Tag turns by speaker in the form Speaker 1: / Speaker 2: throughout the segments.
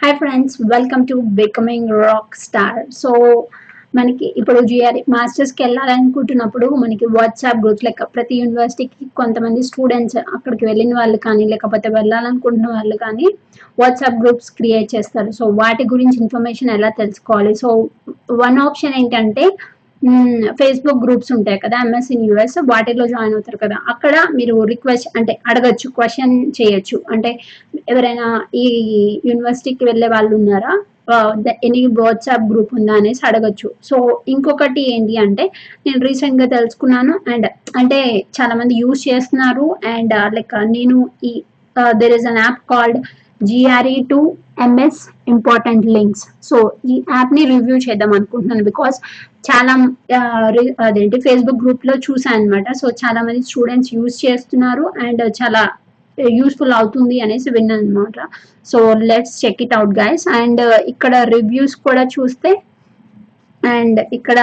Speaker 1: Hi friends welcome to becoming rock star so మనకి ఇప్పుడు GR మాస్టర్స్కి వెళ్ళాలనుకుంటున్నప్పుడు మనకి వాట్సాప్ గ్రూప్ లెక్క ప్రతి యూనివర్సిటీకి కొంతమంది స్టూడెంట్స్ అక్కడికి వెళ్ళిన వాళ్ళు కానీ లేకపోతే వెళ్ళాలనుకుంటున్న వాళ్ళు కానీ వాట్సాప్ గ్రూప్స్ క్రియేట్ చేస్తారు. సో వాటి గురించి ఇన్ఫర్మేషన్ ఎలా తెలుసుకోవాలి? సో వన్ ఆప్షన్ ఏంటంటే ఫేస్బుక్ గ్రూప్స్ ఉంటాయి కదా ఎంఎస్ ఇన్ యూఎస్ వాటిలో జాయిన్ అవుతారు కదా. అక్కడ మీరు రిక్వెస్ట్ అంటే అడగచ్చు క్వశ్చన్ చేయొచ్చు. అంటే ఎవరైనా ఈ యూనివర్సిటీకి వెళ్ళే వాళ్ళు ఉన్నారా? ఎనీ వాట్సాప్ గ్రూప్ ఉందా అనేసి అడగచ్చు. సో ఇంకొకటి ఏంటి అంటే నేను రీసెంట్గా తెలుసుకున్నాను అండ్ అంటే చాలా మంది యూజ్ చేస్తున్నారు. అండ్ లైక్ uh, నేను ఈ there is an app called GRE to MS important links so ఈ యాప్ని రివ్యూ చేద్దాం అనుకుంటున్నాను బికాస్ చాలా ఆ, అదేంటి ఫేస్బుక్ గ్రూప్లో చూసాను అనమాట సో చాలా మంది స్టూడెంట్స్ యూజ్ చేస్తున్నారు అండ్ చాలా యూస్ఫుల్ అవుతుంది అనేసి విన్నాను అనమాట so let's check it out guys and ఇక్కడ రివ్యూస్ కూడా చూస్తే అండ్ ఇక్కడ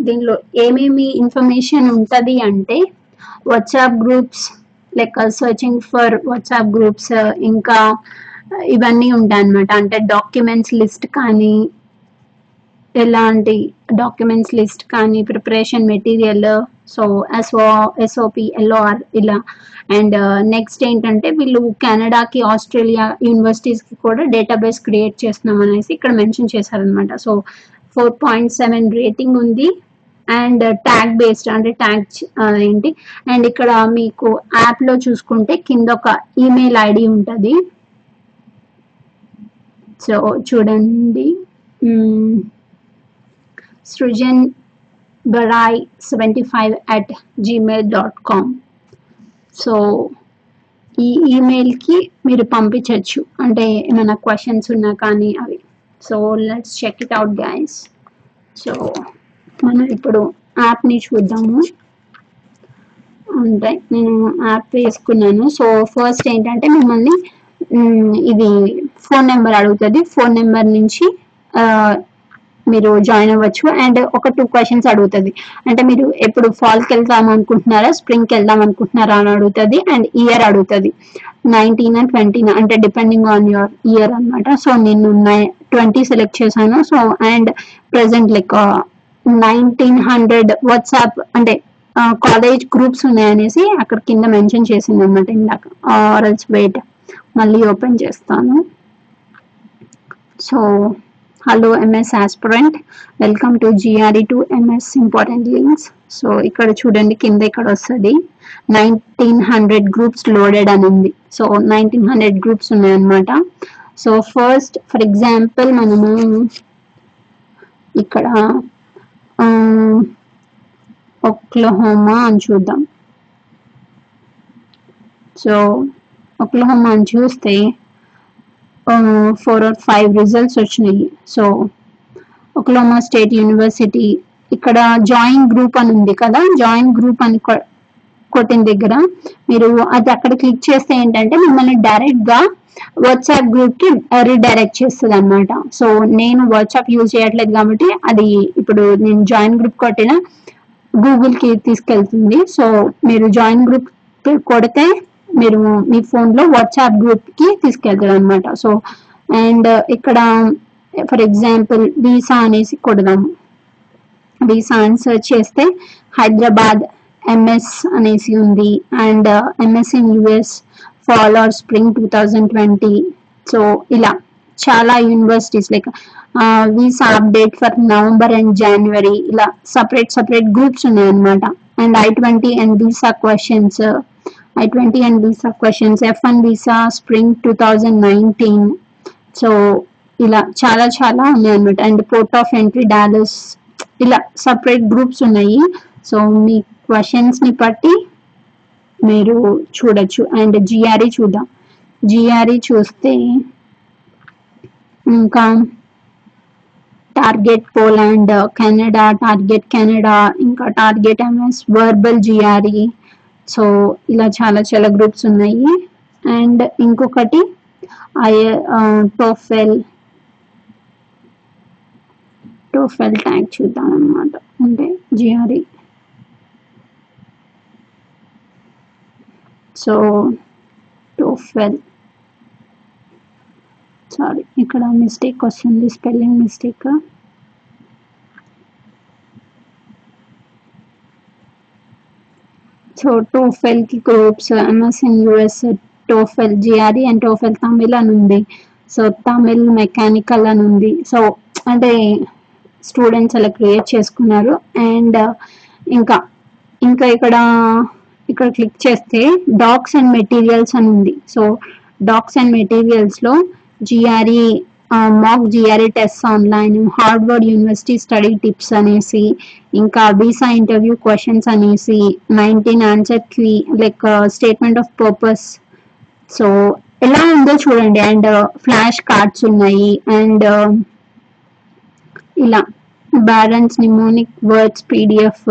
Speaker 1: దీనిలో ఏమేమి ఇన్ఫర్మేషన్ ఉంటుంది అంటే WhatsApp groups like searching for WhatsApp groups ఇంకా ఇవన్నీ ఉంటాయి అనమాట అంటే డాక్యుమెంట్స్ లిస్ట్ కానీ ఎలాంటి డాక్యుమెంట్స్ లిస్ట్ కానీ preparation material so SO SOP LOR ఇలా. అండ్ నెక్స్ట్ uh, ఏంటంటే వీళ్ళు కెనడాకి ఆస్ట్రేలియా యూనివర్సిటీస్కి కూడా డేటాబేస్ క్రియేట్ చేస్తున్నాం అనేసి ఇక్కడ మెన్షన్ చేశారనమాట so four point seven rating ఉంది. అండ్ uh, ట్యాగ్ బేస్డ్ అంటే ట్యాగ్ ఏంటి? అండ్ ఇక్కడ మీకు యాప్లో చూసుకుంటే కింద ఒక ఈమెయిల్ ఐడి ఉంటుంది. సో చూడండి. Hmm. Srujan Barai seventy five at Gmail dot com so ఈ ఈమెయిల్కి మీరు పంపించవచ్చు అంటే ఏమైనా క్వశ్చన్స్ ఉన్నా కానీ అవి. So let's check it out guys so మనం ఇప్పుడు యాప్ని చూద్దాము. అంటే నేను యాప్ వేసుకున్నాను. సో ఫస్ట్ ఏంటంటే మిమ్మల్ని ఇది ఫోన్ నెంబర్ అడుగుతుంది. ఫోన్ నెంబర్ నుంచి మీరు జాయిన్ అవ్వచ్చు. అండ్ ఒక టూ క్వశ్చన్స్ అడుగుతుంది. అంటే మీరు ఎప్పుడు ఫాల్కి వెళ్దాం అనుకుంటున్నారా స్ప్రింగ్కి వెళ్దాం అనుకుంటున్నారా అని అడుగుతుంది. అండ్ ఇయర్ అడుగుతుంది. నైన్టీన్ అండ్ ట్వంటీన్ అంటే డిపెండింగ్ ఆన్ యువర్ ఇయర్ అన్నమాట. సో నేను ట్వంటీ సెలెక్ట్ చేశాను. So and present like nineteen hundred WhatsApp అంటే కాలేజ్ గ్రూప్స్ ఉన్నాయనేసి అక్కడ కింద మెన్షన్ చేసింది అనమాట ఇందాక ఆర్ఎల్స్ వెయిట్ మళ్ళీ ఓపెన్ చేస్తాను. So hello MS aspirant welcome to GRE to MS important links so ఇక్కడ చూడండి కింద ఇక్కడ వస్తుంది. నైన్టీన్ హండ్రెడ్ గ్రూప్స్ లోడెడ్ అని ఉంది సో నైన్టీన్ హండ్రెడ్ గ్రూప్స్ ఉన్నాయన్నమాట. సో ఫస్ట్ ఫర్ ఎగ్జాంపుల్ మనము ఇక్కడ ఒక్లహోమా అని చూద్దాం. సో ఒక్లహోమా అని చూస్తే ఫోర్ ఆర్ ఫైవ్ రిజల్ట్స్ వచ్చినాయి. సో ఒక్లహోమా స్టేట్ యూనివర్సిటీ ఇక్కడ జాయిన్ గ్రూప్ అని ఉంది కదా జాయిన్ గ్రూప్ అని కొట్టిన దగ్గర మీరు అది అక్కడ క్లిక్ చేస్తే ఏంటంటే మిమ్మల్ని డైరెక్ట్గా వాట్సాప్ గ్రూప్కి రీడైరెక్ట్ చేస్తుంది అనమాట సో నేను వాట్సాప్ యూజ్ చేయట్లేదు కాబట్టి అది ఇప్పుడు నేను జాయిన్ గ్రూప్ కొట్టిన గూగుల్కి తీసుకెళ్తుంది. సో మీరు జాయిన్ గ్రూప్ కొడితే మీరు మీ ఫోన్లో వాట్సాప్ గ్రూప్కి తీసుకెళ్తారు అనమాట సో అండ్ ఇక్కడ ఫర్ ఎగ్జాంపుల్ వీసా అనేసి కొడదాము వీసా అని సెర్చ్ చేస్తే హైదరాబాద్ ఎంఎస్ అనేసి ఉంది. And MS in US fall or spring two thousand twenty so ఇలా చాలా universities like visa update for November and January ఇలా సపరేట్ సపరేట్ గ్రూప్స్ ఉన్నాయన్నమాట. And I twenty and visa questions I twenty and visa questions F one visa spring two thousand nineteen so ఇలా చాలా చాలా ఉన్నాయి అనమాట and port of entry Dallas ఇలా separate groups ఉన్నాయి. So మీ క్వశ్చన్స్ని బట్టి మీరు చూడొచ్చు. అండ్ జిఆర్ఈ చూద్దాం. జిఆర్ఈ చూస్తే ఇంకా target Poland Canada target Canada ఇంకా target MS verbal GRE. So ఇలా చాలా చాలా గ్రూప్స్ ఉన్నాయి. అండ్ ఇంకొకటి ఐ టోఫెల్. టోఫెల్ ట్యాగ్ చూద్దాం అనమాట అంటే జిఆర్ఈ. సో టోఫెల్ సారీ ఇక్కడ మిస్టేక్ వస్తుంది spelling mistake. So టోఫెల్కి groups MS in US TOEFL GRE and TOEFL Tamil అని ఉంది. సో తమిళ్ మెకానికల్ అని ఉంది. సో అంటే స్టూడెంట్స్ అలా క్రియేట్ చేసుకున్నారు. అండ్ ఇంకా ఇంకా ఇక్కడ ఇక్కడ క్లిక్ చేస్తే డాక్స్ అండ్ మెటీరియల్స్ అని ఉంది. So docs and మెటీరియల్స్లో GRE mock GRE test online Harvard university study tips అనేసి ఇంకా వీసా ఇంటర్వ్యూ క్వశ్చన్స్ అనేసి nineteen answer క్వీ like statement of purpose so ఎలా ఉందో చూడండి. అండ్ ఫ్లాష్ కార్డ్స్ ఉన్నాయి. అండ్ ఇలా balance mnemonic words PDF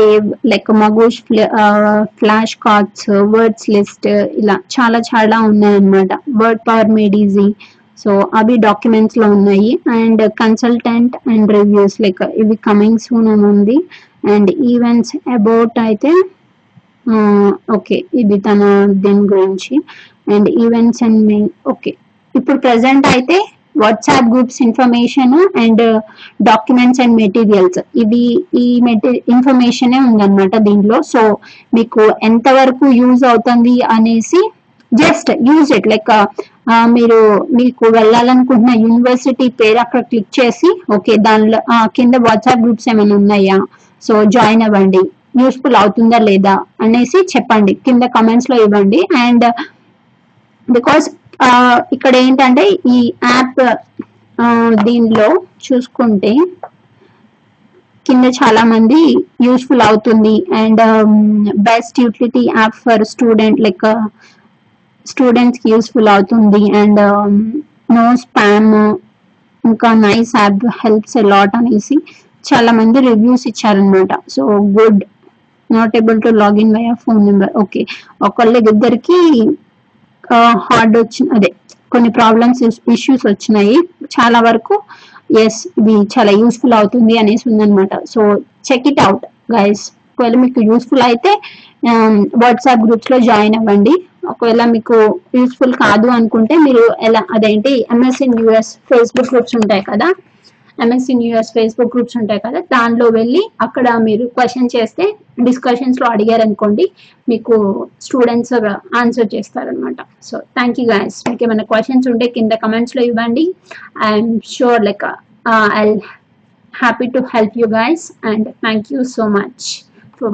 Speaker 1: టేబ్ like Magoosh flash cards words list ఇలా చాలా చాలా ఉన్నాయి అన్నమాట word power made easy so అవి డాక్యుమెంట్స్లో ఉన్నాయి. And consultant and reviews like ఇవి కమింగ్ సూన్ అని ఉంది. అండ్ ఈవెంట్స్ అబౌట్ అయితే ఓకే ఇది తన దీని గురించి. And events and main okay ఇప్పుడు ప్రజెంట్ అయితే WhatsApp groups information and documents and materials ఇవి ఈ మెటీ ఇన్ఫర్మేషనే ఉందన్నమాట దీంట్లో. సో మీకు ఎంతవరకు యూజ్ అవుతుంది అనేసి జస్ట్ యూజ్ ఇట్ లైక్ మీరు మీకు వెళ్ళాలనుకుంటున్న యూనివర్సిటీ పేరు అక్కడ క్లిక్ చేసి ఓకే దానిలో కింద వాట్సాప్ గ్రూప్స్ ఏమైనా ఉన్నాయా? సో జాయిన్ అవ్వండి. యూస్ఫుల్ అవుతుందా లేదా అనేసి చెప్పండి. కింద కమెంట్స్లో ఇవ్వండి. అండ్ బికాస్ ఇక్కడ ఏంటంటే ఈ యాప్ దీనిలో చూసుకుంటే కింద చాలా మంది యూస్ఫుల్ అవుతుంది. And best utility app for student like స్టూడెంట్స్కి యూస్ఫుల్ అవుతుంది. అండ్ నో స్పామ్ ఇంకా నైస్ యాప్ హెల్ప్స్ లాట్ అనేసి చాలా మంది రివ్యూస్ ఇచ్చారనమాట so good. Not able to login by phone number. Okay. ఒకళ్ళ ఇద్దరికి హార్డ్ వచ్చిన అదే కొన్ని ప్రాబ్లమ్స్ ఇష్యూస్ వచ్చినాయి. చాలా వరకు ఎస్ ఇది చాలా యూస్ఫుల్ అవుతుంది అనేసి ఉందన్నమాట. So check it out guys ఒకవేళ మీకు యూస్ఫుల్ అయితే um, వాట్సాప్ గ్రూప్స్లో జాయిన్ అవ్వండి. ఒకవేళ మీకు యూస్ఫుల్ కాదు అనుకుంటే మీరు ఎలా అదేంటి ఎంఎస్ఎన్ యూఎస్ ఫేస్బుక్ గ్రూప్స్ ఉంటాయి కదా. ఎంఎస్సీ యూఎస్ ఫేస్బుక్ గ్రూప్స్ ఉంటాయి కదా. దానిలో వెళ్ళి అక్కడ మీరు క్వశ్చన్ చేస్తే డిస్కషన్స్లో అడిగారు అనుకోండి మీకు స్టూడెంట్స్ ఆన్సర్ చేస్తారనమాట సో థ్యాంక్ యూ గాయస్ మీకు ఏమైనా క్వశ్చన్స్ ఉంటే కింద కమెంట్స్లో ఇవ్వండి. I'm sure like I happy to help you guys and thank you so much for